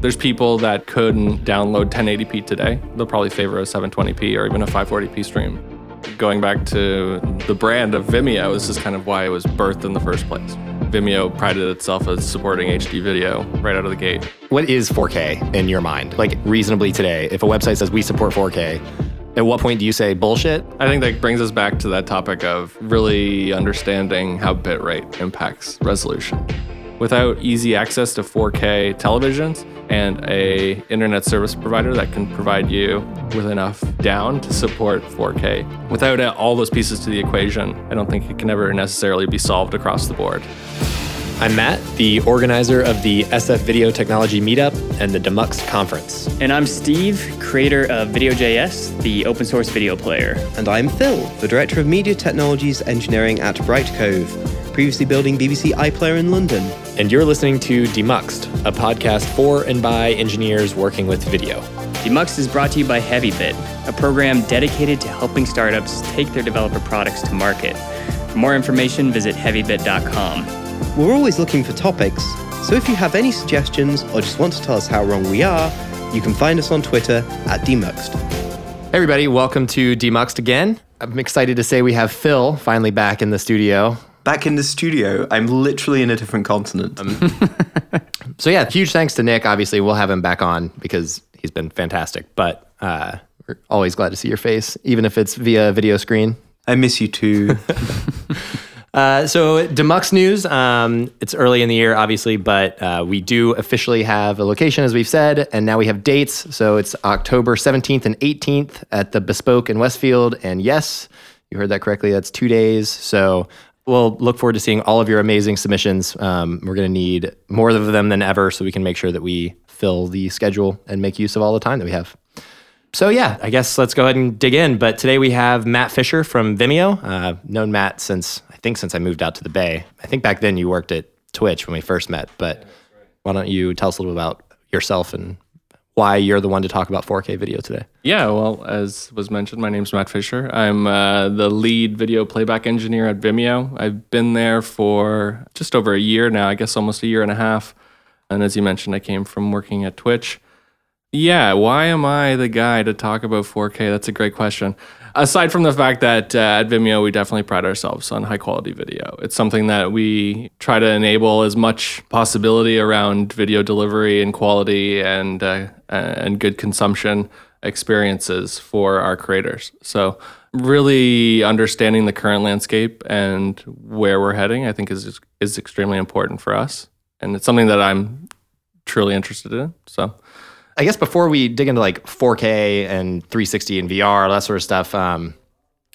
There's people that couldn't download 1080p today. They'll probably favor a 720p or even a 540p stream. Going back to the brand of Vimeo, this is kind of why it was birthed in the first place. Vimeo prided itself as supporting HD video right out of the gate. What is 4K in your mind? Like reasonably today, if a website says we support 4K, at what point do you say bullshit? I think that brings us back to that topic of really understanding how bitrate impacts resolution. Without easy access to 4K televisions and a internet service provider that can provide you with enough down to support 4K, without all those pieces to the equation, I don't think it can ever necessarily be solved across the board. I'm Matt, the organizer of the SF Video Technology Meetup and the Demuxed Conference. And I'm Steve, creator of Video.js, the open source video player. And I'm Phil, the director of Media Technologies Engineering at Brightcove, previously building BBC iPlayer in London. And you're listening to Demuxed, a podcast for and by engineers working with video. Demuxed is brought to you by HeavyBit, a program dedicated to helping startups take their developer products to market. For more information, visit heavybit.com. We're always looking for topics, so if you have any suggestions or just want to tell us how wrong we are, you can find us on Twitter at Demuxed. Hey everybody, welcome to Demuxed again. I'm excited to say we have Phil finally back in the studio. Back in the studio. I'm literally in a different continent. Um, so yeah, huge thanks to Nick. Obviously, we'll have him back on because he's been fantastic. But uh, we're always glad to see your face, even if it's via video screen. I miss you too. Uh, so Demux news. Um, it's early in the year, obviously, but uh, we do officially have a location, as we've said, and now we have dates. So it's October 17th and 18th at the Bespoke in Westfield. And yes, you heard that correctly. That's two days. So we'll look forward to seeing all of your amazing submissions. Um, we're going to need more of them than ever, so we can make sure that we fill the schedule and make use of all the time that we have. So yeah, I guess let's go ahead and dig in. But today we have Matt Fisher from Vimeo. Uh, known Matt since I think since I moved out to the Bay. I think back then you worked at Twitch when we first met. But right. why don't you tell us a little bit about yourself and why you're the one to talk about 4K video today? Yeah, well, as was mentioned, my name's Matt Fisher. I'm uh, the lead video playback engineer at Vimeo. I've been there for just over a year now. I guess almost a year and a half. And as you mentioned, I came from working at Twitch. Yeah, why am I the guy to talk about 4K? That's a great question. Aside from the fact that uh, at Vimeo, we definitely pride ourselves on high quality video. It's something that we try to enable as much possibility around video delivery and quality and uh, and good consumption experiences for our creators. So really understanding the current landscape and where we're heading, I think is is extremely important for us, and it's something that I'm truly interested in. So I guess before we dig into like 4K and 360 and VR, that sort of stuff, um,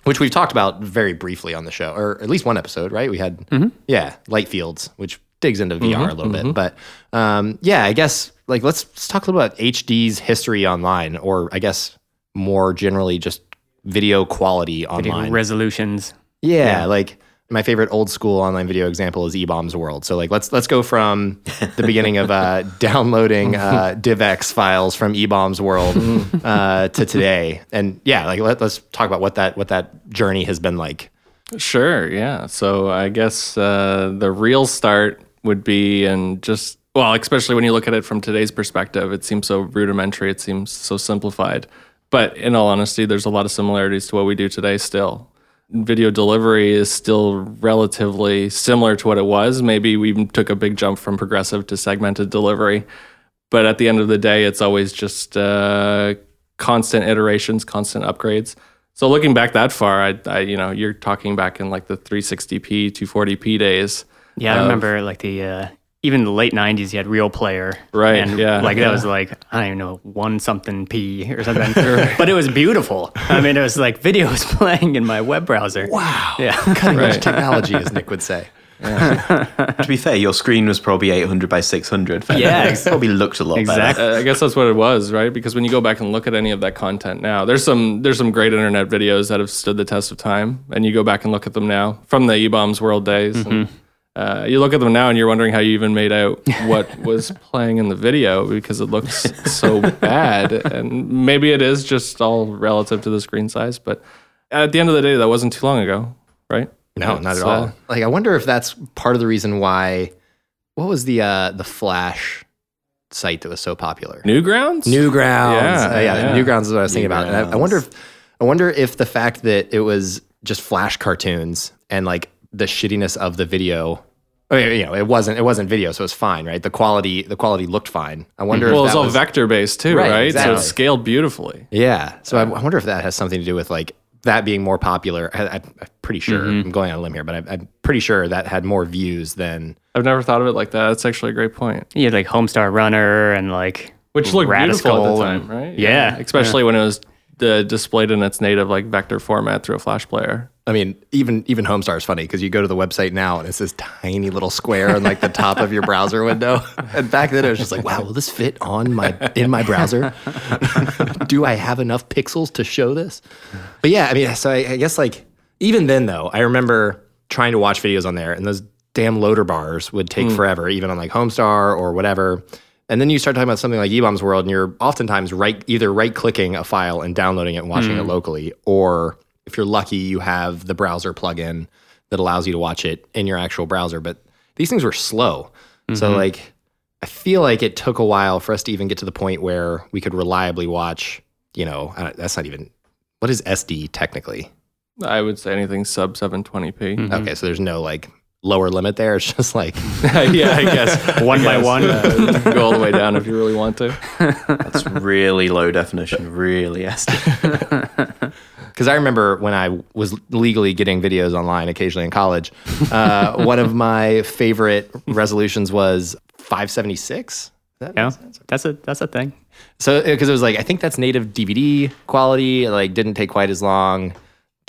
which we've talked about very briefly on the show, or at least one episode, right? We had, mm-hmm. yeah, Light Fields, which digs into VR mm-hmm, a little mm-hmm. bit. But um, yeah, I guess like let's, let's talk a little about HD's history online, or I guess more generally just video quality online. Video resolutions. Yeah, yeah, like my favorite old school online video example is eBaum's World. So like let's let's go from the beginning of uh, downloading uh, DivX files from eBaum's World uh, to today, and yeah, like let, us talk about what that what that journey has been like. Sure, yeah. So I guess uh, the real start would be and just well, especially when you look at it from today's perspective, it seems so rudimentary. It seems so simplified. But in all honesty, there's a lot of similarities to what we do today still video delivery is still relatively similar to what it was. Maybe we took a big jump from progressive to segmented delivery, but at the end of the day, it's always just uh, constant iterations, constant upgrades. So looking back that far, I, I, you know, you're talking back in like the 360p, 240p days. Yeah, I remember like the uh, even the late '90s, you had Real Player, right? And yeah, like yeah. that was like I don't even know one something p or something, but it was beautiful. I mean, it was like videos playing in my web browser. Wow, yeah, cutting edge technology, as Nick would say. Yeah. to be fair, your screen was probably 800 by 600. Yeah, it probably looked a lot exactly. better. Uh, I guess that's what it was, right? Because when you go back and look at any of that content now, there's some there's some great internet videos that have stood the test of time, and you go back and look at them now from the eBaum's World days. Mm-hmm. And, uh, you look at them now and you're wondering how you even made out what was playing in the video because it looks so bad. And maybe it is just all relative to the screen size, but at the end of the day, that wasn't too long ago, right? No, it's, not at all. Uh, like I wonder if that's part of the reason why. What was the uh, the Flash site that was so popular? Newgrounds? Newgrounds. Yeah, Uh, yeah, yeah. Newgrounds is what I was thinking about. And I, I wonder if I wonder if the fact that it was just flash cartoons and like the shittiness of the video. I mean, you know, it wasn't it wasn't video, so it's fine, right? The quality the quality looked fine. I wonder Well, if it's all was, vector based too, Right, right? exactly. So it's scaled beautifully. Yeah. So I, I wonder if that has something to do with like that being more popular. I, I, I'm pretty sure. Mm-hmm. I'm going on a limb here, but I, I'm pretty sure that had more views than. I've never thought of it like that. That's actually a great point. You had like Homestar Runner and like Which looked beautiful at the time, and- right? Yeah, Especially when it was uh, displayed in its native like vector format through a flash player. I mean, even even Homestar is funny because you go to the website now and it's this tiny little square on like the top of your browser window. And back then it was just like, wow, will this fit on my in my browser? Do I have enough pixels to show this? But yeah, I mean, so I, I guess like even then though, I remember trying to watch videos on there and those damn loader bars would take forever, even on like Homestar or whatever. And then you start talking about something like eBaum's World, and you're oftentimes right either right clicking a file and downloading it and watching it mm. locally, or if you're lucky, you have the browser plugin that allows you to watch it in your actual browser. But these things were slow. So mm-hmm. like I feel like it took a while for us to even get to the point where we could reliably watch, you know, I don't- that's not even what is SD technically? I would say anything sub 720p. Mm-hmm. Okay, so there's no like lower limit there. It's just like yeah, I guess. one by Yes, one. uh, go all the way down if you really want to. That's really low definition, really SD. because I remember when I was legally getting videos online occasionally in college, uh, one of my favorite resolutions was 576. Yeah, that's a that's a thing. So because it was like I think that's native DVD quality. Like didn't take quite as long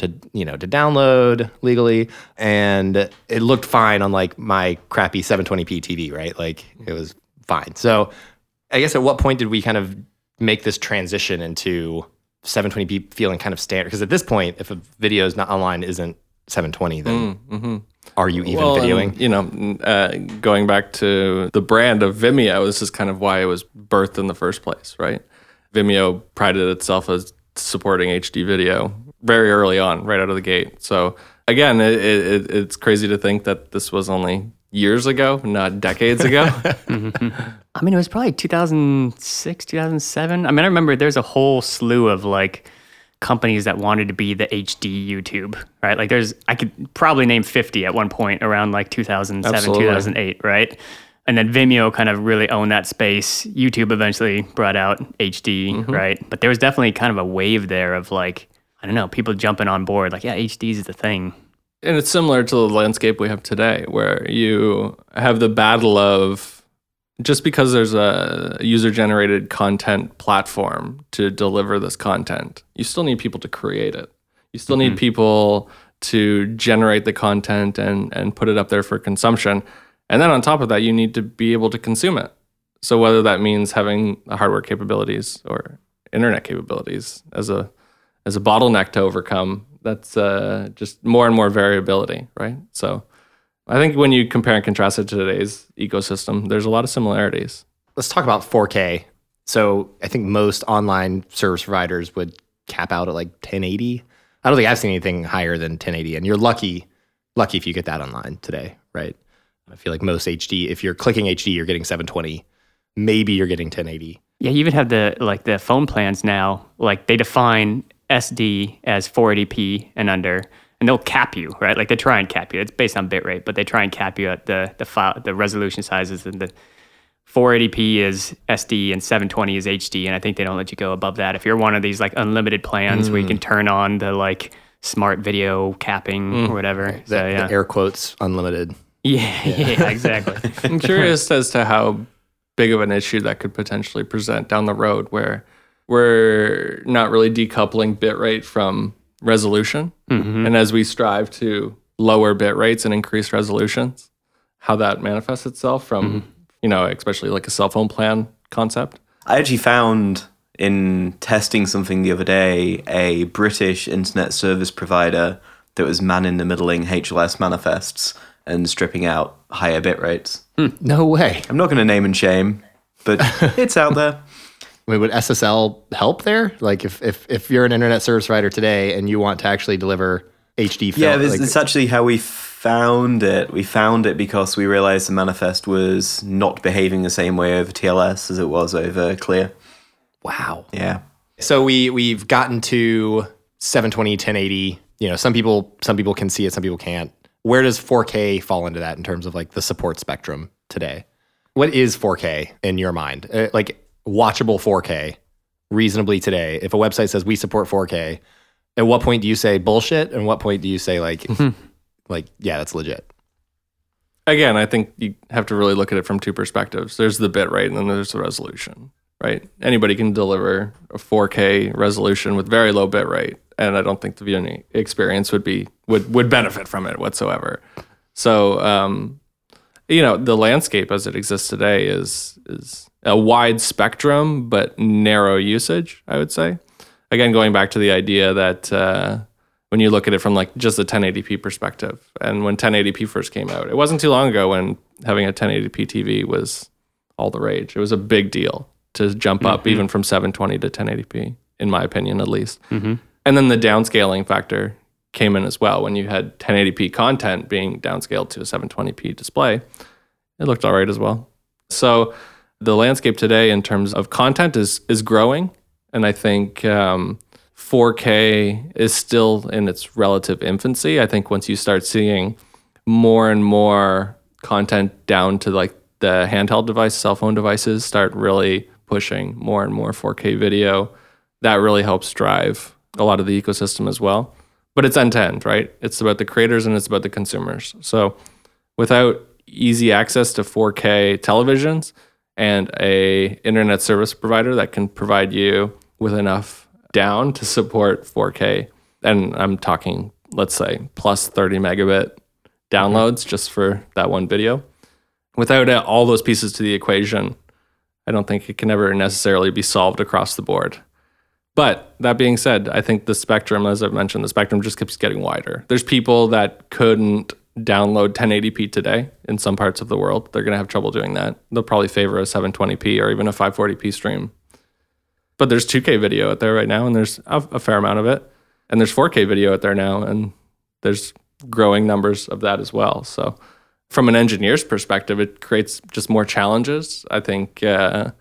to you know to download legally, and it looked fine on like my crappy 720p TV. Right, like it was fine. So I guess at what point did we kind of make this transition into 720p feeling kind of standard? Because at this point, if a video is not online isn't 720, then are you even Well, videoing? and, you know, uh, going back to the brand of Vimeo, this is kind of why it was birthed in the first place, right? Vimeo prided itself as supporting HD video very early on, right out of the gate. So again, it, it, it's crazy to think that this was only years ago, not decades ago. I mean, it was probably 2006, 2007. I mean, I remember there's a whole slew of like companies that wanted to be the HD YouTube, right? Like there's, I could probably name 50 at one point around like 2007, Absolutely. 2008, right? And then Vimeo kind of really owned that space. YouTube eventually brought out HD, mm-hmm. right? But there was definitely kind of a wave there of like, I don't know, people jumping on board. Like, yeah, HD is the thing. and it's similar to the landscape we have today, where you have the battle of just because there's a user generated content platform to deliver this content, you still need people to create it. You still need mm-hmm. people to generate the content and, and put it up there for consumption. And then on top of that, you need to be able to consume it. So whether that means having the hardware capabilities or internet capabilities as a as a bottleneck to overcome, that's uh, just more and more variability, right? So I think when you compare and contrast it to today's ecosystem, there's a lot of similarities. let's talk about 4K. So I think most online service providers would cap out at like 1080. I don't think I've seen anything higher than 1080, and you're lucky, lucky if you get that online today, right? I feel like most HD, if you're clicking HD, you're getting 720. Maybe you're getting 1080. Yeah, you even have the like the phone plans now. Like they define SD as 480p and under, and they'll cap you, right? Like they try and cap you. It's based on bitrate, but they try and cap you at the the file, the resolution sizes, and the 480p is SD and 720 is HD, and I think they don't let you go above that. If you're one of these like unlimited plans where you can hmm. turn on the like smart video capping hmm. or whatever. The, So yeah, the air quotes unlimited. yeah, yeah, exactly. I'm curious as to how big of an issue that could potentially present down the road where we're not really decoupling bitrate from resolution. Mm-hmm. And as we strive to lower bit rates and increase resolutions, how that manifests itself from, mm-hmm. you know, especially like a cell phone plan concept. I actually found in testing something the other day a British internet service provider that was man in the middling HLS manifests and stripping out higher bit rates. Hmm, no way. I'm not going to name and shame, but it's out there. I mean, would SSL help there? Like, if, if, if you're an internet service provider today and you want to actually deliver HD film, Yeah, it's, like, it's actually how we found it. We found it because we realized the manifest was not behaving the same way over TLS as it was over Clear. Wow. Yeah. So we we've gotten to 720, 1080. You know, some people some people can see it, some people can't. Where does 4K fall into that in terms of like the support spectrum today? What is 4K in your mind? Uh, like watchable 4K reasonably today. If a website says we support 4K, at what point do you say bullshit and what point do you say like like yeah, that's legit? Again, I think you have to really look at it from two perspectives. There's the bit rate and then there's the resolution, right? Anybody can deliver a 4K resolution with very low bit rate, and I don't think the viewing experience would be would would benefit from it whatsoever. So, um, you know, the landscape as it exists today is is a wide spectrum but narrow usage. I would say. Again, going back to the idea that uh, when you look at it from like just the 1080p perspective, and when 1080p first came out, it wasn't too long ago when having a 1080p TV was all the rage. It was a big deal to jump up even from 720 to 1080p, in my opinion, at least. And then the downscaling factor came in as well. When you had 1080p content being downscaled to a 720p display, it looked all right as well. So the landscape today in terms of content is is growing, and I think um, 4K is still in its relative infancy. I think once you start seeing more and more content down to like the handheld device, cell phone devices start really pushing more and more 4K video, that really helps drive a lot of the ecosystem as well. But it's end to end, right? It's about the creators and it's about the consumers. So without easy access to 4K televisions and a internet service provider that can provide you with enough down to support 4K, and I'm talking, let's say, plus 30 megabit downloads just for that one video. Without all those pieces to the equation, I don't think it can ever necessarily be solved across the board. But that being said, I think the spectrum, as I've mentioned, the spectrum just keeps getting wider. There's people that couldn't download 1080p today in some parts of the world. They're going to have trouble doing that. They'll probably favor a 720p or even a 540p stream. But there's 2K video out there right now, and there's a, a fair amount of it. And there's 4K video out there now, and there's growing numbers of that as well. So, from an engineer's perspective, it creates just more challenges. I think uh,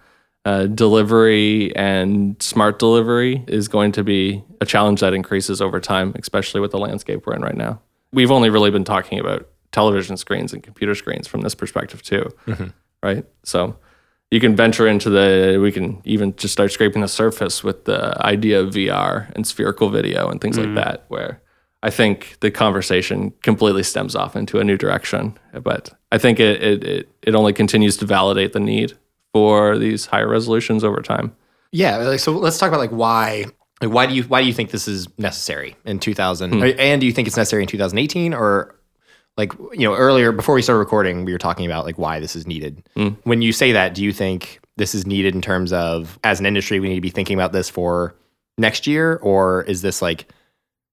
uh, delivery and smart delivery is going to be a challenge that increases over time, especially with the landscape we're in right now. We've only really been talking about television screens and computer screens from this perspective, too, mm-hmm. right? So, you can venture into the we can even just start scraping the surface with the idea of VR and spherical video and things like mm-hmm. that where I think the conversation completely stems off into a new direction but I think it it it, it only continues to validate the need for these higher resolutions over time. Yeah, like, so let's talk about like why like why do you why do you think this is necessary in 2000 hmm. and do you think it's necessary in 2018 or like you know earlier before we started recording we were talking about like why this is needed. Hmm. When you say that, do you think this is needed in terms of as an industry we need to be thinking about this for next year or is this like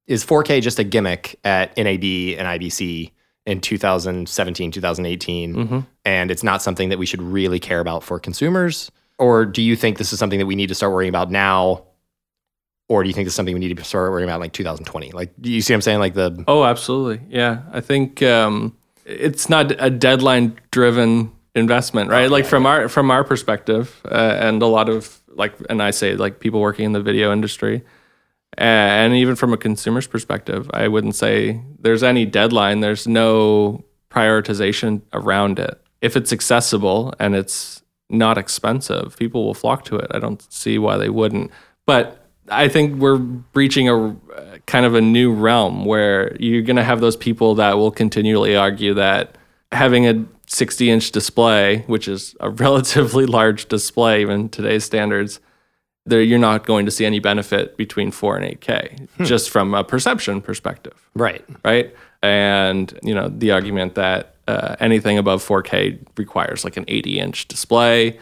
is 4K just a gimmick at NAB and IBC in 2017, 2018, mm-hmm. and it's not something that we should really care about for consumers? Or do you think this is something that we need to start worrying about now? Or do you think this is something we need to start worrying about in, like 2020? Like, do you see what I'm saying? Like the Oh, absolutely. Yeah. I think um, it's not a deadline driven investment, right? like from our from our perspective, uh, and a lot of like, and I say like people working in the video industry, and even from a consumer's perspective, I wouldn't say there's any deadline. There's no prioritization around it. If it's accessible and it's not expensive, people will flock to it. I don't see why they wouldn't. But I think we're breaching a kind of a new realm where you're going to have those people that will continually argue that having a 60 inch display, which is a relatively large display even today's standards, there you're not going to see any benefit between 4 and 8K just from a perception perspective right. right? And you know the argument that uh, anything above 4K requires like an 80 inch display.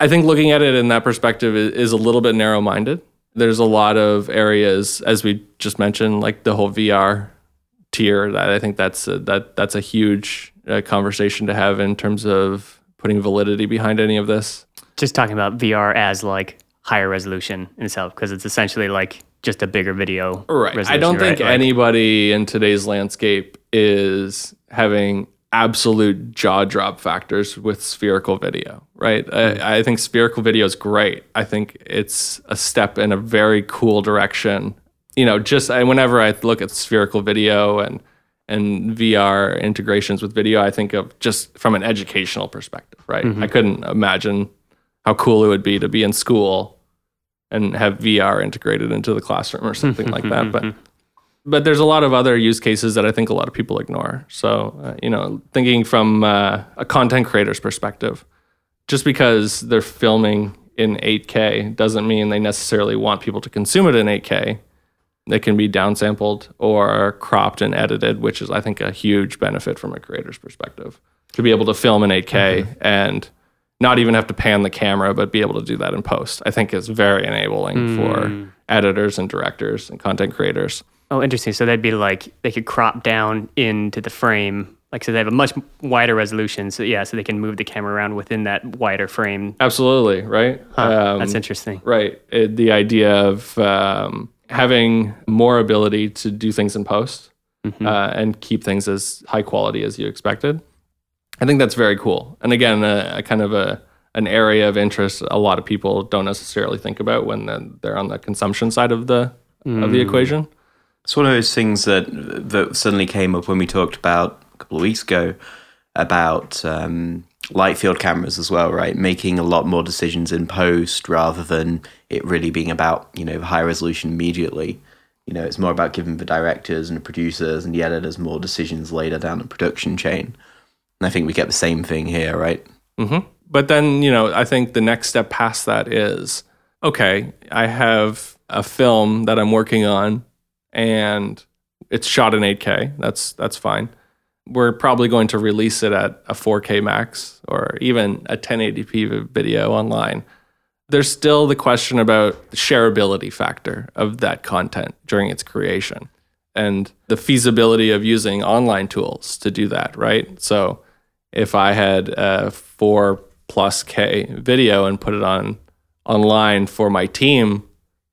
I think looking at it in that perspective is, is a little bit narrow minded. There's a lot of areas, as we just mentioned, like the whole VR tier. That I think that's a, that that's a huge uh, conversation to have in terms of putting validity behind any of this. Just talking about VR as like higher resolution in itself, because it's essentially like just a bigger video. Right. I don't think right? Like- anybody in today's landscape is having absolute jaw drop factors with spherical video, right? I, mm. I think spherical video is great. I think it's a step in a very cool direction. You know, just I, whenever I look at spherical video and and VR integrations with video, I think of just from an educational perspective, right? Mm-hmm. I couldn't imagine how cool it would be to be in school and have VR integrated into the classroom or something like that. But mm-hmm. But there's a lot of other use cases that I think a lot of people ignore. So uh, you know, thinking from uh, a content creator's perspective, just because they're filming in 8K doesn't mean they necessarily want people to consume it in 8K. It can be downsampled or cropped and edited, which is I think a huge benefit from a creator's perspective to be able to film in 8K and not even have to pan the camera, but be able to do that in post. I think is very enabling for editors and directors and content creators. Oh, interesting. So they'd be like they could crop down into the frame, like so they have a much wider resolution. So yeah, so they can move the camera around within that wider frame. Absolutely, right? Um, That's interesting. Right. It, the idea of um, having more ability to do things in post uh, and keep things as high quality as you expected. I think that's very cool. And again, a, a kind of a an area of interest a lot of people don't necessarily think about when they're on the consumption side of the of the equation. It's one of those things that that suddenly came up when we talked about a couple of weeks ago about um, light field cameras as well, right? Making a lot more decisions in post rather than it really being about you know high resolution immediately. You know, it's more about giving the directors and the producers and the editors more decisions later down the production chain. And I think we get the same thing here, right? But then, you know, I think the next step past that is okay, I have a film that I'm working on and it's shot in 8K. That's that's fine. We're probably going to release it at a 4K max or even a 1080p video online. There's still the question about the shareability factor of that content during its creation and the feasibility of using online tools to do that, right? So if I had a four plus K video and put it on online for my team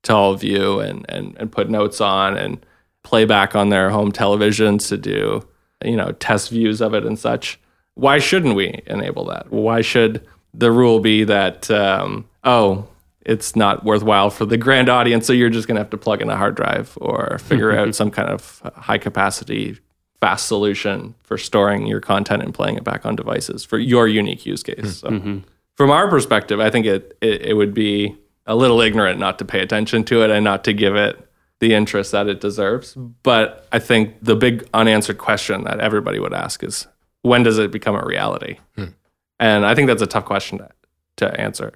to all view and, and, and put notes on and play back on their home televisions to do, you know, test views of it and such. Why shouldn't we enable that? Why should the rule be that, um, oh, it's not worthwhile for the grand audience, so you're just going to have to plug in a hard drive or figure out some kind of high capacity fast solution for storing your content and playing it back on devices for your unique use case. So from our perspective, I think it, it it would be a little ignorant not to pay attention to it and not to give it the interest that it deserves. But I think the big unanswered question that everybody would ask is when does it become a reality? Hmm. And I think that's a tough question to, to answer.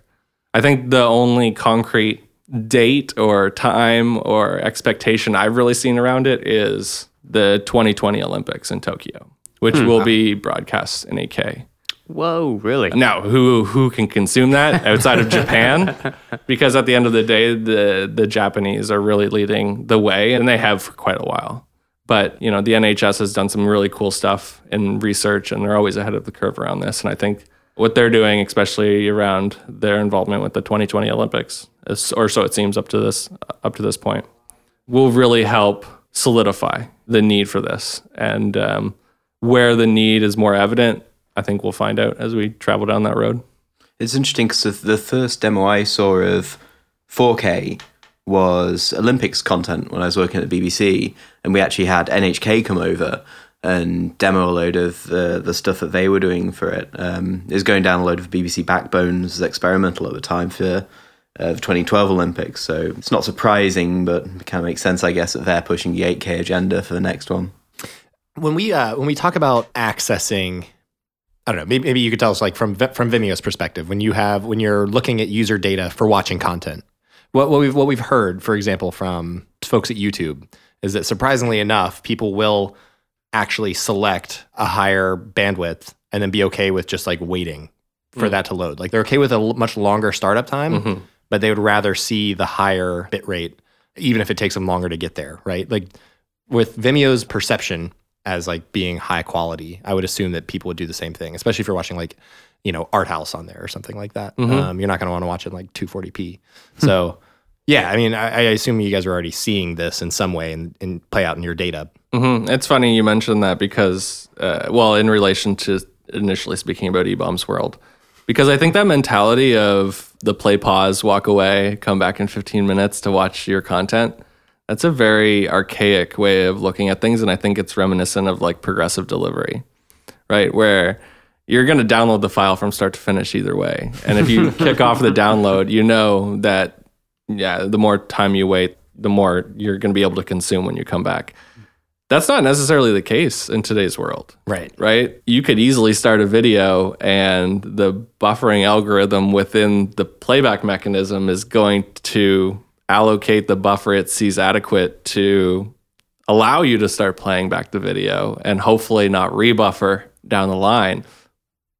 I think the only concrete date or time or expectation I've really seen around it is the 2020 Olympics in Tokyo, which hmm. will be broadcast in 8K. Whoa, really? Now, who who can consume that outside of Japan? Because at the end of the day, the the Japanese are really leading the way, and they have for quite a while. But you know, the NHK has done some really cool stuff in research, and they're always ahead of the curve around this. And I think what they're doing, especially around their involvement with the 2020 Olympics, or so it seems up to this up to this point, will really help solidify the need for this. And um, where the need is more evident, I think we'll find out as we travel down that road. It's interesting because the first demo I saw of 4K was Olympics content when I was working at the BBC, and we actually had NHK come over and demo a load of the, the stuff that they were doing for it. Um, it was going down a load of BBC Backbones as experimental at the time for uh, the 2012 Olympics, so it's not surprising, but it kind of makes sense, I guess, that they're pushing the 8K agenda for the next one. when we uh, when we talk about accessing I don't know maybe, maybe you could tell us like from from Vimeo's perspective when you have when you're looking at user data for watching content what, what we've what we've heard for example from folks at YouTube is that surprisingly enough people will actually select a higher bandwidth and then be okay with just like waiting for hmm. that to load. Like they're okay with a much longer startup time mm-hmm. but they would rather see the higher bit rate even if it takes them longer to get there right? Like with Vimeo's perception as like being high quality, I would assume that people would do the same thing, especially if you're watching like, you know, art house on there or something like that. Um, you're not going to want to watch it in like 240p. So Yeah, I mean, I, I assume you guys are already seeing this in some way and, and play out in your data. hmm It's funny you mentioned that because, uh, well, in relation to initially speaking about eBaum's world, because I think that mentality of the play pause, walk away, come back in 15 minutes to watch your content, that's a very archaic way of looking at things. And I think it's reminiscent of like progressive delivery, right? Where you're going to download the file from start to finish either way. And if you kick off the download, you know that, yeah, the more time you wait, the more you're going to be able to consume when you come back. That's not necessarily the case in today's world, Right. right? You could easily start a video and the buffering algorithm within the playback mechanism is going to allocate the buffer it sees adequate to allow you to start playing back the video and hopefully not rebuffer down the line,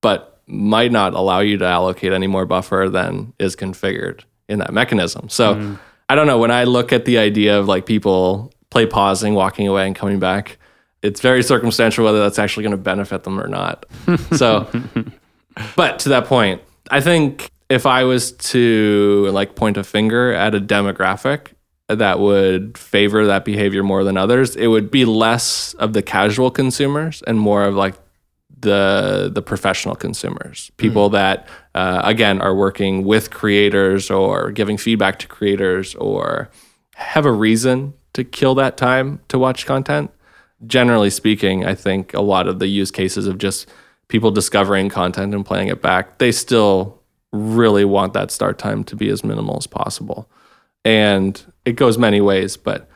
but might not allow you to allocate any more buffer than is configured in that mechanism. So hmm. I don't know. When I look at the idea of like people play pausing, walking away, and coming back, it's very circumstantial whether that's actually going to benefit them or not. so, but to that point, I think if I was to like point a finger at a demographic that would favor that behavior more than others, it would be less of the casual consumers and more of like the the professional consumers, people that uh, again are working with creators or giving feedback to creators or have a reason to kill that time to watch content. Generally speaking, I think a lot of the use cases of just people discovering content and playing it back, they still really want that start time to be as minimal as possible. And it goes many ways, but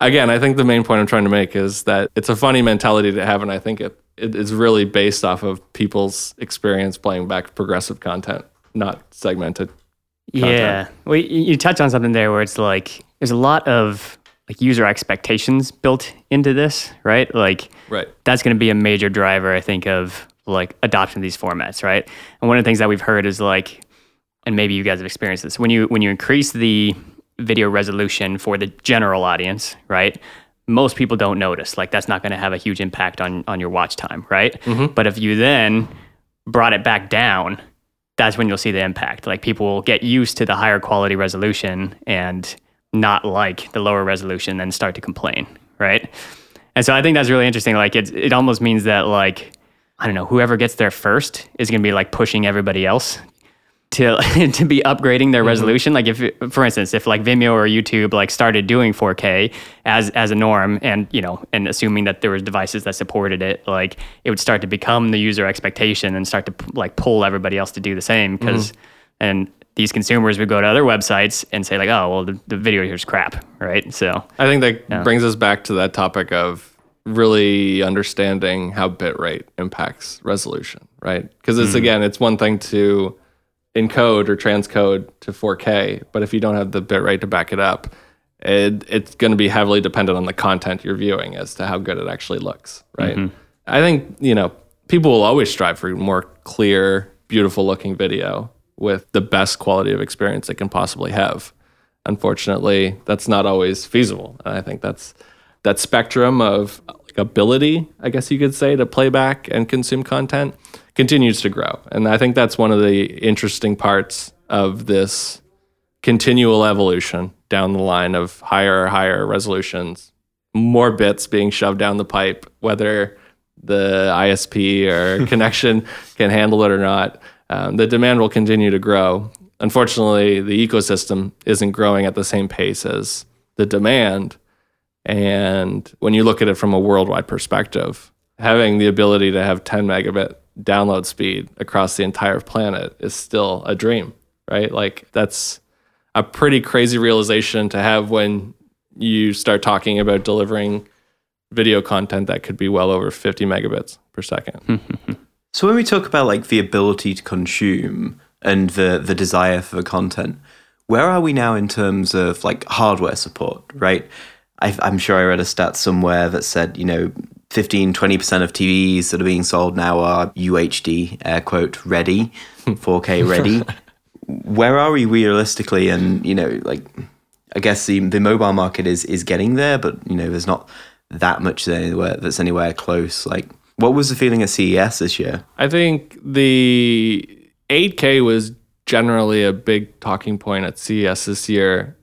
again, I think the main point I'm trying to make is that it's a funny mentality to have, and I think it, it is really based off of people's experience playing back progressive content, not segmented. Yeah. Well, you you touch on something there where it's like there's a lot of like user expectations built into this, right? Like Right. that's going to be a major driver, I think, of like adoption of these formats, right? And one of the things that we've heard is like, and maybe you guys have experienced this when you when you increase the video resolution for the general audience, right? Most people don't notice. Like that's not going to have a huge impact on on your watch time, right? Mm-hmm. But if you then brought it back down, that's when you'll see the impact. Like people will get used to the higher quality resolution and not like the lower resolution and start to complain, right? And so I think that's really interesting. Like it, it almost means that like I don't know, whoever gets there first is going to be like pushing everybody else to to be upgrading their mm-hmm. resolution. Like if, for instance, if like Vimeo or YouTube like started doing 4K as as a norm, and you know, and assuming that there was devices that supported it, like it would start to become the user expectation and start to like pull everybody else to do the same mm-hmm. because and these consumers would go to other websites and say like, oh well, the, the video here's crap, right? So I think that brings us back to that topic of really understanding how bitrate impacts resolution, right? Because it's mm-hmm. again, it's one thing to encode or transcode to 4K, but if you don't have the bitrate to back it up, it, it's going to be heavily dependent on the content you're viewing as to how good it actually looks, right? Mm-hmm. I think, you know, people will always strive for more clear, beautiful looking video with the best quality of experience it can possibly have. Unfortunately, that's not always feasible. And I think that's that spectrum of like ability, I guess you could say, to play back and consume content continues to grow. And I think that's one of the interesting parts of this continual evolution down the line of higher, higher resolutions, more bits being shoved down the pipe, whether the ISP or connection can handle it or not. Um, the demand will continue to grow. Unfortunately, the ecosystem isn't growing at the same pace as the demand. And when you look at it from a worldwide perspective, having the ability to have 10 megabit download speed across the entire planet is still a dream, right? Like that's a pretty crazy realization to have when you start talking about delivering video content that could be well over 50 megabits per second. So when we talk about like the ability to consume and the the desire for content, where are we now in terms of like hardware support? Right, I, I'm sure I read a stat somewhere that said you know 15 20 percent of TVs that are being sold now are UHD air quote ready, 4K ready. where are we realistically? And you know like I guess the the mobile market is is getting there, but you know there's not that much anywhere that's anywhere close. Like what was the feeling at CES this year? I think the 8K was generally a big talking point at CES this year.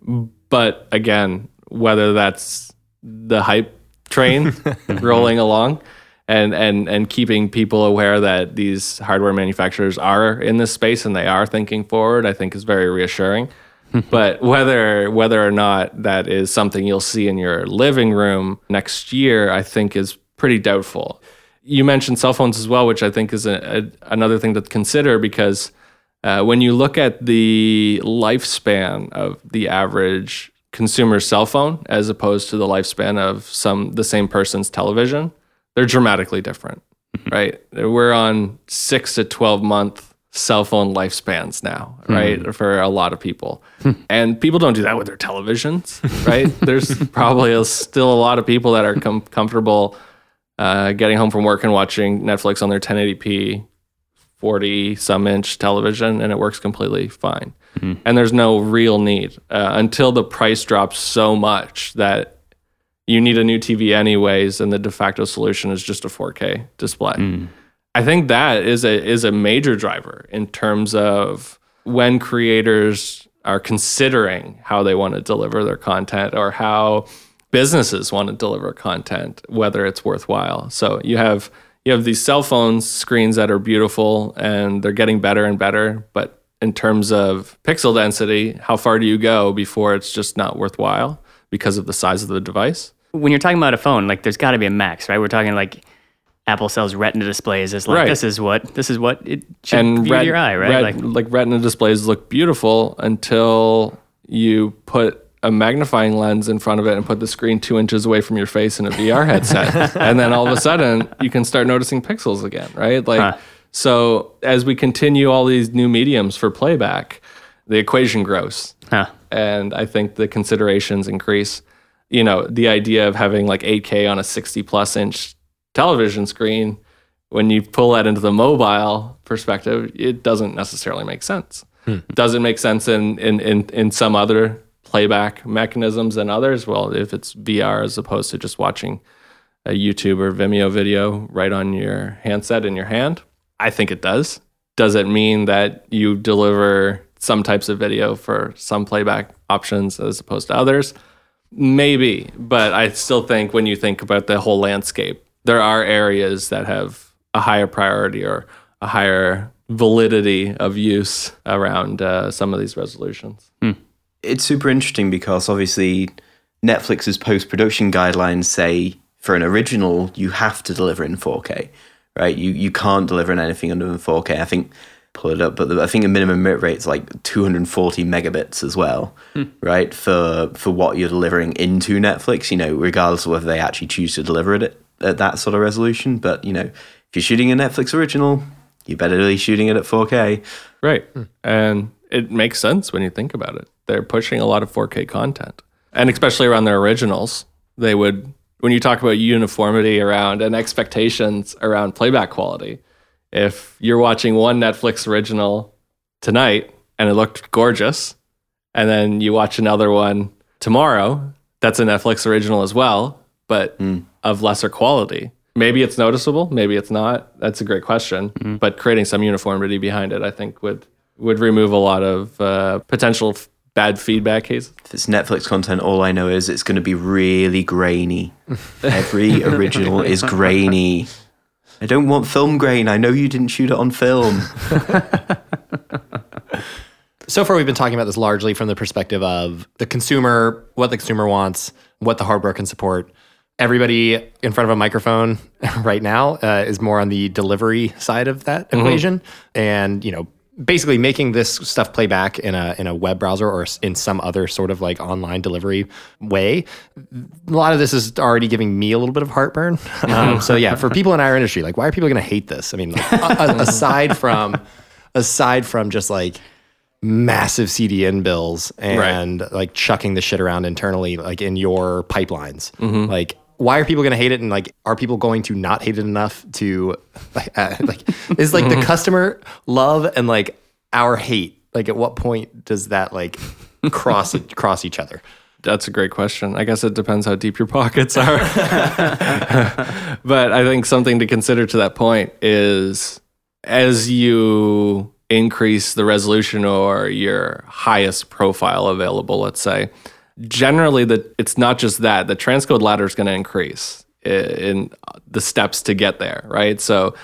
But again, whether that's the hype train rolling along and and and keeping people aware that these hardware manufacturers are in this space and they are thinking forward, I think is very reassuring. but whether whether or not that is something you'll see in your living room next year, I think is pretty doubtful. You mentioned cell phones as well, which I think is a, a, another thing to consider because uh, when you look at the lifespan of the average consumer cell phone as opposed to the lifespan of some the same person's television, they're dramatically different, right? We're on six to twelve month cell phone lifespans now, right? For a lot of people, and people don't do that with their televisions, right? There's probably a, still a lot of people that are com- comfortable uh, getting home from work and watching Netflix on their 1080p 40 some inch television and it works completely fine. And there's no real need uh, until the price drops so much that you need a new TV anyways and the de facto solution is just a 4K display. I think that is a is a major driver in terms of when creators are considering how they want to deliver their content or how businesses want to deliver content, whether it's worthwhile. So you have you have these cell phone screens that are beautiful and they're getting better and better, but in terms of pixel density, how far do you go before it's just not worthwhile because of the size of the device? When you're talking about a phone, like there's got to be a max, right? We're talking like Apple sells Retina displays as like Right. this is what this is what it should and view ret- your eye, right? ret- like like retina displays look beautiful until you put a magnifying lens in front of it and put the screen two inches away from your face in a VR headset, and then all of a sudden you can start noticing pixels again, right? Like Huh. So, as we continue all these new mediums for playback, the equation grows, huh. and I think the considerations increase. You know, the idea of having like 8K on a 60 plus inch television screen, when you pull that into the mobile perspective, it doesn't necessarily make sense. Hmm. Does it make sense in, in, in, in some other playback mechanisms than others? Well, if it's VR as opposed to just watching a YouTube or Vimeo video right on your handset in your hand, I think it does. Does it mean that you deliver some types of video for some playback options as opposed to others? Maybe, but I still think when you think about the whole landscape, there are areas that have a higher priority or a higher validity of use around uh, some of these resolutions. it's super interesting because obviously Netflix's post production guidelines say for an original you have to deliver in 4K, right? You you can't deliver in anything under 4K. I think pull it up, but the, I think the minimum bit rate is like 240 megabits as well, hmm. right? For for what you're delivering into Netflix, you know, regardless of whether they actually choose to deliver it at, at that sort of resolution. But you know, if you're shooting a Netflix original, you better be shooting it at 4K. Right. Hmm. And it makes sense when you think about it. They're pushing a lot of 4K content. And especially around their originals, they would, when you talk about uniformity around and expectations around playback quality, if you're watching one Netflix original tonight and it looked gorgeous, and then you watch another one tomorrow, that's a Netflix original as well, but of lesser quality. Maybe it's noticeable, maybe it's not. That's a great question. But creating some uniformity behind it, I think, would would remove a lot of uh, potential f- bad feedback cases. If it's Netflix content, all I know is it's going to be really grainy. Every original is grainy. I don't want film grain. I know you didn't shoot it on film. So far, we've been talking about this largely from the perspective of the consumer, what the consumer wants, what the hardware can support. Everybody in front of a microphone right now uh, is more on the delivery side of that equation, and you know, basically making this stuff play back in a in a web browser or in some other sort of like online delivery way. A lot of this is already giving me a little bit of heartburn. Um, so yeah, for people in our industry, like, why are people going to hate this? I mean, like, aside from aside from just like massive CDN bills and like chucking the shit around internally, like in your pipelines. Like, why are people going to hate it? And like, are people going to not hate it enough to like, uh, like is like the customer love and like our hate? Like, at what point does that like cross cross each other? That's a great question. I guess it depends how deep your pockets are. but I think something to consider to that point is as you increase the resolution or your highest profile available, let's say, generally that it's not just that the transcode ladder is going to increase in the steps to get there, right? So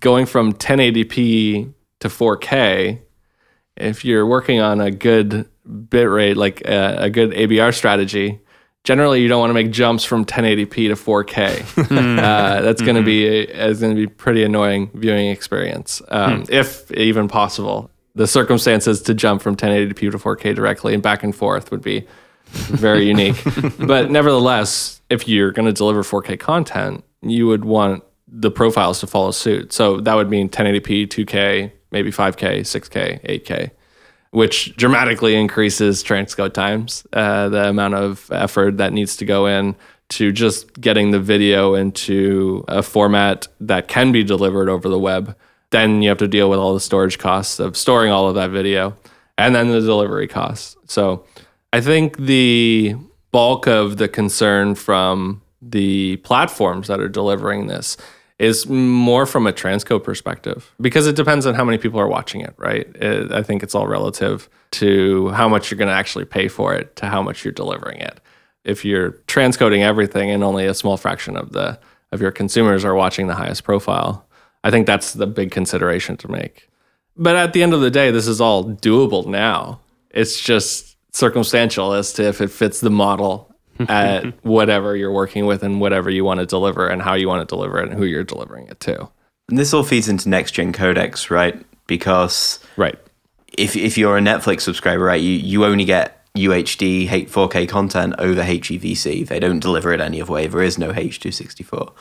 going from 1080p to 4K, if you're working on a good bit rate, like a, a good ABR strategy, generally you don't want to make jumps from 1080p to 4K. uh, that's going to be it's going to be pretty annoying viewing experience, um, hmm. if even possible. The circumstances to jump from 1080p to 4K directly and back and forth would be very unique. but nevertheless, if you're going to deliver 4K content, you would want the profiles to follow suit. So that would mean 1080p, 2K, maybe 5K, 6K, 8K, which dramatically increases transcode times, uh, the amount of effort that needs to go in to just getting the video into a format that can be delivered over the web. Then you have to deal with all the storage costs of storing all of that video and then the delivery costs. So I think the bulk of the concern from the platforms that are delivering this is more from a transcode perspective because it depends on how many people are watching it, right? It, I think it's all relative to how much you're going to actually pay for it to how much you're delivering it. If you're transcoding everything and only a small fraction of the of your consumers are watching the highest profile, I think that's the big consideration to make. But at the end of the day, this is all doable now. It's just circumstantial as to if it fits the model at whatever you're working with and whatever you want to deliver and how you want to deliver it and who you're delivering it to. And this all feeds into next gen codecs, right? Because right, if if you're a Netflix subscriber, right, you you only get UHD 4K content over HEVC. They don't deliver it any other way. There is no H264.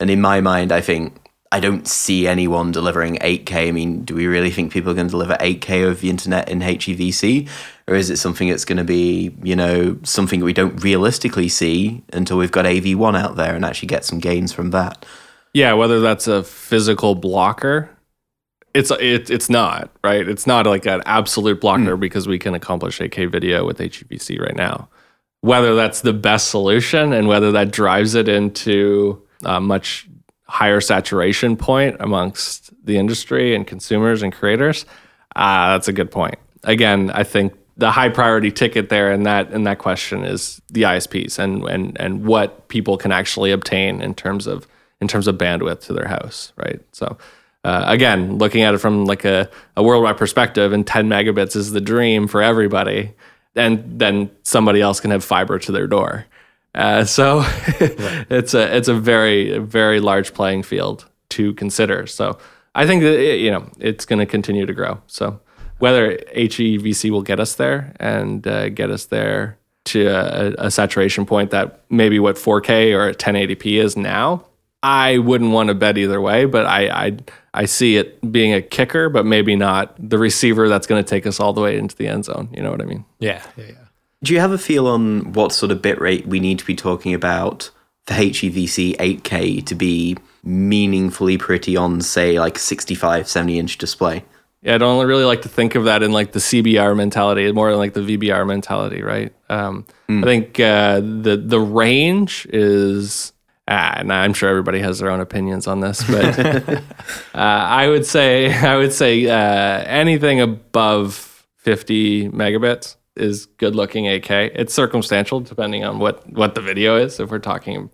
And in my mind, I think I don't see anyone delivering 8K. I mean, do we really think people are going to deliver 8K over the internet in HEVC? Or is it something that's going to be, you know, something we don't realistically see until we've got AV1 out there and actually get some gains from that? Yeah, whether that's a physical blocker, it's it, it's not, right? It's not like an absolute blocker mm. because we can accomplish 8K video with HEVC right now. Whether that's the best solution and whether that drives it into a much higher saturation point amongst the industry and consumers and creators, uh, that's a good point. Again, I think the high priority ticket there in that in that question is the ISPs and and and what people can actually obtain in terms of in terms of bandwidth to their house, right? So uh, again, looking at it from like a, a worldwide perspective, and 10 megabits is the dream for everybody, and then somebody else can have fiber to their door. Uh, so right. it's a it's a very very large playing field to consider. So I think that it, you know it's going to continue to grow. So whether HEVC will get us there and uh, get us there to a, a, saturation point that maybe what 4K or 1080p is now, I wouldn't want to bet either way. But I I, I see it being a kicker, but maybe not the receiver that's going to take us all the way into the end zone. You know what I mean? Yeah, yeah, yeah. Do you have a feel on what sort of bitrate we need to be talking about for HEVC 8K to be meaningfully pretty on, say, like 65, 70 inch display? Yeah, I don't really like to think of that in like the CBR mentality, more than like the VBR mentality, right? Um, mm. I think uh, the the range is, ah, and I'm sure everybody has their own opinions on this, but uh, I would say I would say uh, anything above 50 megabits is good looking 8K. It's circumstantial depending on what what the video is. If we're talking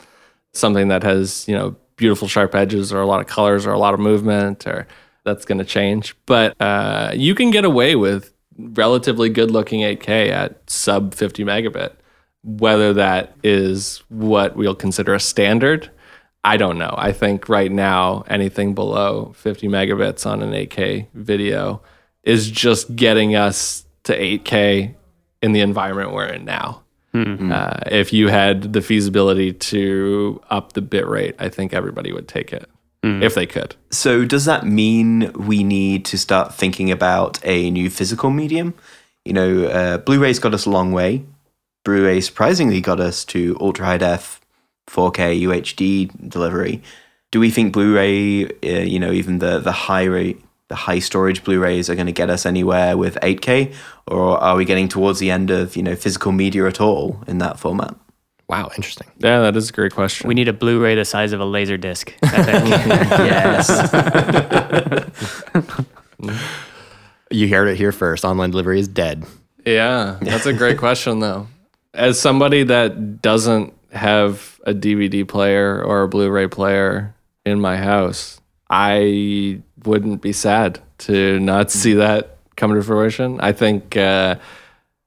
something that has you know beautiful sharp edges or a lot of colors or a lot of movement or that's going to change. But uh, you can get away with relatively good looking 8K at sub 50 megabit. Whether that is what we'll consider a standard, I don't know. I think right now, anything below 50 megabits on an 8K video is just getting us to 8K in the environment we're in now. Mm-hmm. Uh, if you had the feasibility to up the bit rate, I think everybody would take it mm. if they could. So, does that mean we need to start thinking about a new physical medium? You know, uh, Blu-ray's got us a long way. Blu-ray surprisingly got us to ultra high def, 4K UHD delivery. Do we think Blu-ray, uh, you know, even the the high rate, the high storage Blu-rays are going to get us anywhere with 8K, or are we getting towards the end of you know physical media at all in that format? Wow, interesting. Yeah, that is a great question. We need a Blu-ray the size of a laser disc. yes. You heard it here first. Online delivery is dead. Yeah, that's a great question, though. As somebody that doesn't have a DVD player or a Blu ray player in my house, I wouldn't be sad to not see that come to fruition. I think, uh,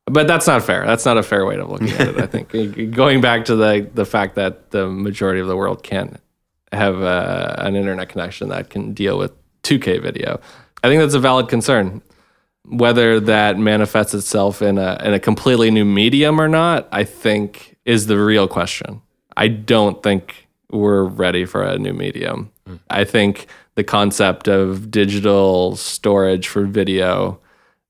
but that's not fair. That's not a fair way of looking at it. I think going back to the the fact that the majority of the world can't have uh, an internet connection that can deal with 2K video, I think that's a valid concern. Whether that manifests itself in a in a completely new medium or not, I think is the real question. I don't think we're ready for a new medium. I think the concept of digital storage for video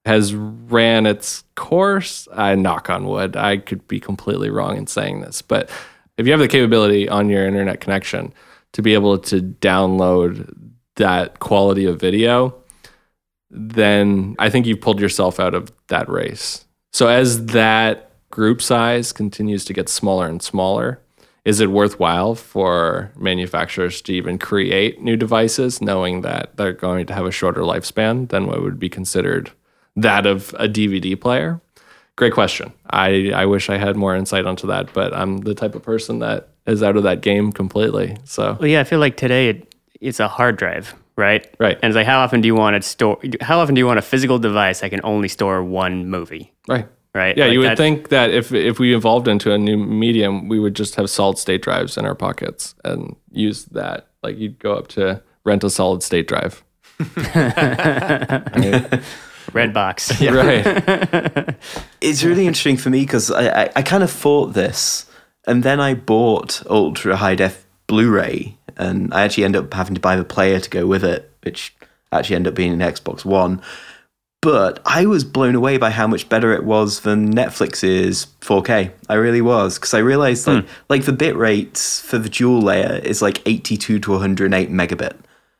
has ran its course. I knock on wood. I could be completely wrong in saying this, but if you have the capability on your internet connection to be able to download that quality of video, then I think you've pulled yourself out of that race. So as that group size continues to get smaller and smaller, is it worthwhile for manufacturers to even create new devices knowing that they're going to have a shorter lifespan than what would be considered that of a DVD player? Great question. I, I wish I had more insight onto that, but I'm the type of person that is out of that game completely. So Well, yeah, I feel like today it, it's a hard drive, right? Right. And it's like, how often do you want to store? How often do you want a physical device that can only store one movie? right. Right. Yeah, Like you would think that if if we evolved into a new medium, we would just have solid state drives in our pockets and use that. Like you'd go up to rent a solid state drive. Redbox. Right. It's really interesting for me because I, I, I kind of thought this, and then I bought ultra high def Blu-ray, and I actually end up having to buy the player to go with it, which actually ended up being an Xbox One. But I was blown away by how much better it was than Netflix's 4K. I really was because I realized like hmm. like the bit rates for the dual layer is like 82 to 108 megabit.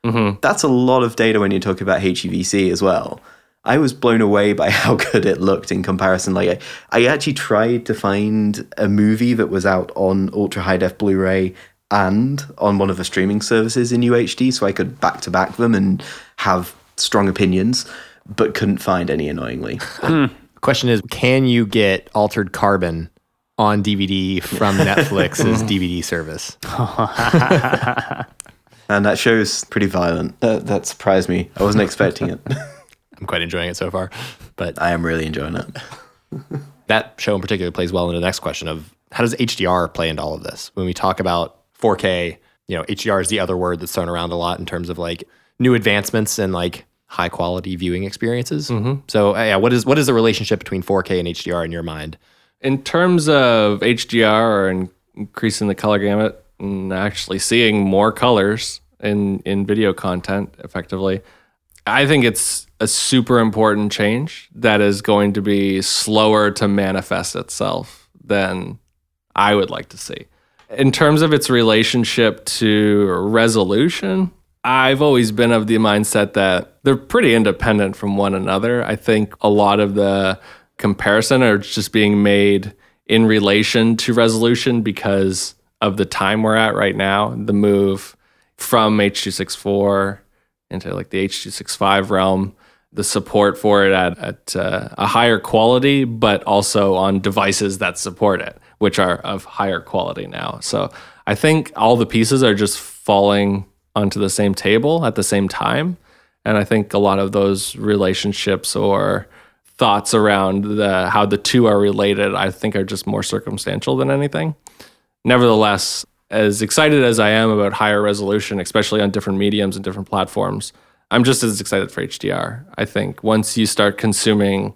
Mm-hmm. That's a lot of data when you're talking about HEVC as well. I was blown away by how good it looked in comparison. Like I, I actually tried to find a movie that was out on ultra high def Blu-ray and on one of the streaming services in UHD, so I could back to back them and have strong opinions, but couldn't find any annoyingly. Hmm. Question is, can you get Altered Carbon on DVD from Netflix's hmm. DVD service? and that show's pretty violent. That, that surprised me. I wasn't expecting it. I'm quite enjoying it so far. But I am really enjoying it. that show in particular plays well into the next question of how does HDR play into all of this? When we talk about 4K, you know, HDR is the other word that's thrown around a lot in terms of like new advancements and like high quality viewing experiences. So, uh, yeah, what is what is the relationship between 4K and HDR in your mind? In terms of HDR or in- increasing the color gamut and actually seeing more colors in in video content effectively, I think it's a super important change that is going to be slower to manifest itself than I would like to see. In terms of its relationship to resolution, I've always been of the mindset that they're pretty independent from one another. I think a lot of the comparison are just being made in relation to resolution because of the time we're at right now, the move from H.264 into like the H.265 realm, the support for it at, at uh, a higher quality, but also on devices that support it, which are of higher quality now. So I think all the pieces are just falling onto the same table at the same time. And I think a lot of those relationships or thoughts around the how the two are related, I think are just more circumstantial than anything. Nevertheless, as excited as I am about higher resolution, especially on different mediums and different platforms, I'm just as excited for HDR. I think once you start consuming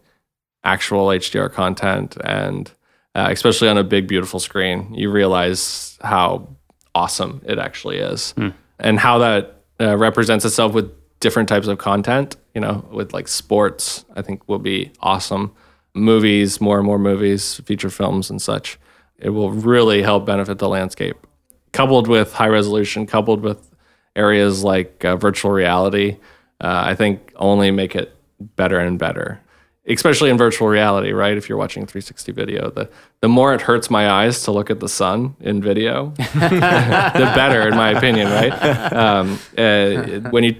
actual HDR content and uh, especially on a big, beautiful screen, you realize how awesome it actually is and how that uh, represents itself with different types of content. You know, with like sports, I think will be awesome. Movies, more and more movies, feature films, and such. It will really help benefit the landscape. Coupled with high resolution, coupled with areas like uh, virtual reality, uh, I think only make it better and better. Especially in virtual reality, right? If you're watching 360 video, the the more it hurts my eyes to look at the sun in video, the better, in my opinion, right? Um, uh, when you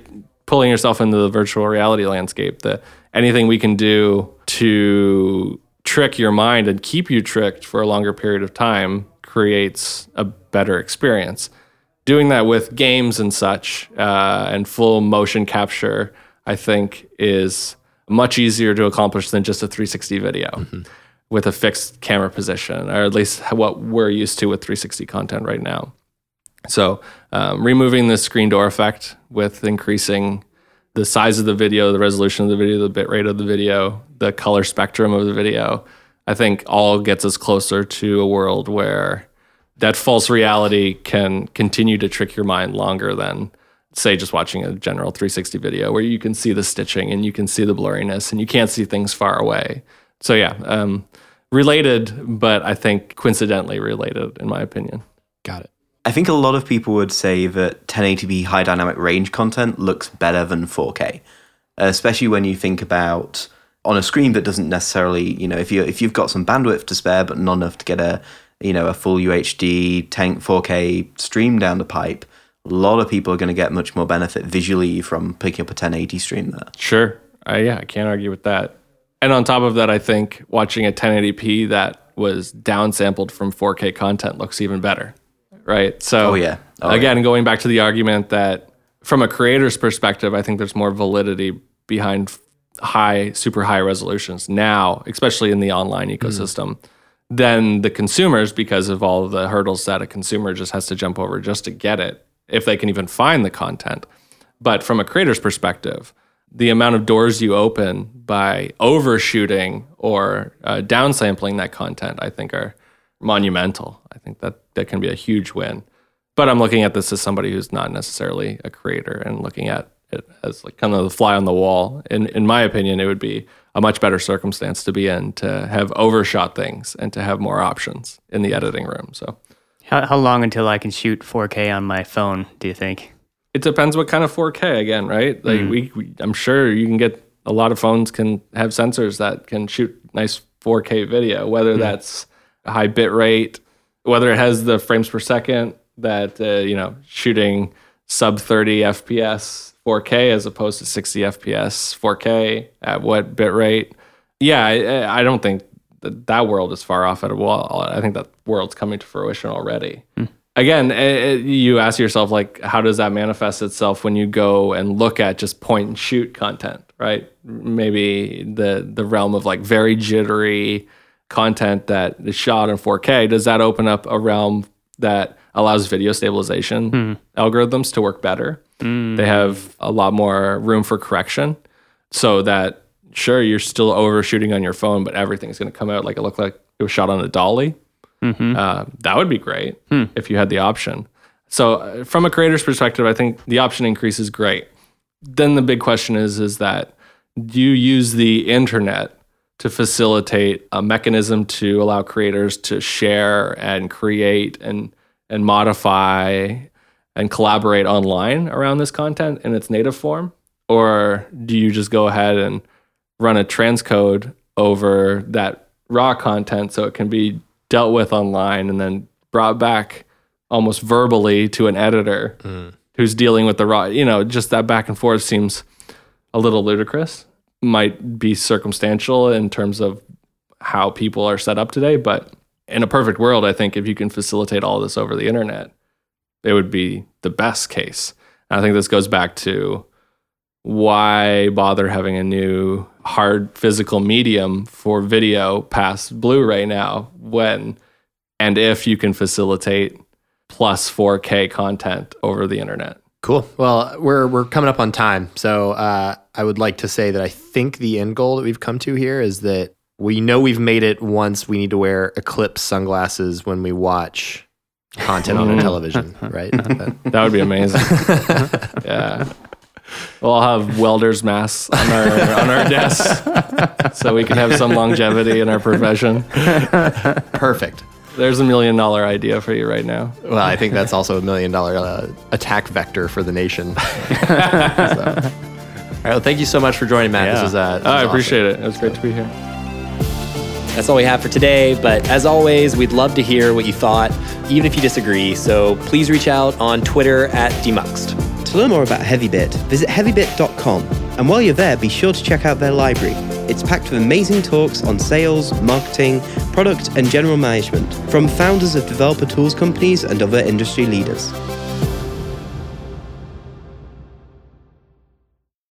pulling yourself into the virtual reality landscape. The anything we can do to trick your mind and keep you tricked for a longer period of time creates a better experience. Doing that with games and such uh, and full motion capture, I think, is much easier to accomplish than just a 360 video with a fixed camera position, or at least what we're used to with 360 content right now. So, um, removing the screen door effect with increasing the size of the video, the resolution of the video, the bitrate of the video, the color spectrum of the video, I think all gets us closer to a world where that false reality can continue to trick your mind longer than, say, just watching a general 360 video where you can see the stitching and you can see the blurriness and you can't see things far away. So, yeah, um, related, but I think coincidentally related, in my opinion. Got it. I think a lot of people would say that 1080p high dynamic range content looks better than 4K, especially when you think about on a screen that doesn't necessarily, you know, if you if you've got some bandwidth to spare but not enough to get a, you know, a full UHD tank 4K stream down the pipe, a lot of people are going to get much more benefit visually from picking up a 1080 stream there. Sure. I, yeah, I can't argue with that. And on top of that, I think watching a 1080p that was downsampled from 4K content looks even better. Right. So, Oh, yeah. Oh, again, going back to the argument that from a creator's perspective, I think there's more validity behind high, super high resolutions now, especially in the online mm. ecosystem, than the consumers because of all of the hurdles that a consumer just has to jump over just to get it, if they can even find the content. But from a creator's perspective, the amount of doors you open by overshooting or uh, downsampling that content, I think, are monumental. I think that that can be a huge win. But I'm looking at this as somebody who's not necessarily a creator and looking at as like kind of the fly on the wall. In in my opinion, it would be a much better circumstance to be in to have overshot things and to have more options in the editing room. So How, how long until I can shoot 4K on my phone, do you think? it depends what kind of 4K again, right? Like we, we, I'm sure you can get a lot of phones can have sensors that can shoot nice 4K video, whether that's a high bit rate, whether it has the frames per second that uh, you know shooting sub 30 FPS 4K as opposed to 60 FPS 4K at what bit rate. Yeah, I, I don't think that that world is far off at all. I think that world's coming to fruition already again, eh, eh, you ask yourself like, how does that manifest itself when you go and look at just point and shoot content, right? Maybe the the realm of like very jittery content that is shot in 4K. Does that open up a realm that allows video stabilization algorithms to work better? They have a lot more room for correction, so that sure you're still overshooting on your phone, but everything's going to come out like it looked like it was shot on a dolly. Uh, that would be great if you had the option. So, uh, from a creator's perspective, I think the option increase is great. Then the big question is: is that do you use the internet to facilitate a mechanism to allow creators to share and create and and modify and collaborate online around this content in its native form, or do you just go ahead and run a transcode over that raw content so it can be dealt with online and then brought back almost verbally to an editor mm. who's dealing with the raw? You know just that back and forth seems a little ludicrous. Might be circumstantial in terms of how people are set up today but in a perfect world i think if you can facilitate all this over the internet it would be the best case and i think this goes back to why bother having a new hard physical medium for video past Blu-ray now when and if you can facilitate plus 4K content over the internet. Cool. Well, we're we're coming up on time, so uh, I would like to say that I think the end goal that we've come to here is that we know we've made it once. We need to wear Eclipse sunglasses when we watch content on a television, right? That- would be amazing. yeah. We'll all have welders masks on our on our desks so we can have some longevity in our profession. perfect. There's a million dollar idea for you right now. Well, I think that's also a million dollar uh, attack vector for the nation. So. All right. Well, thank you so much for joining, Matt. This is. uh, this Oh, I was appreciate it. It was great to be here. That's all we have for today. But as always, we'd love to hear what you thought, even if you disagree. So please reach out on Twitter at Demuxed. To learn more about HeavyBit, visit heavybit.com. And while you're there, be sure to check out their library. It's packed with amazing talks on sales, marketing, product, and general management from founders of developer tools companies and other industry leaders.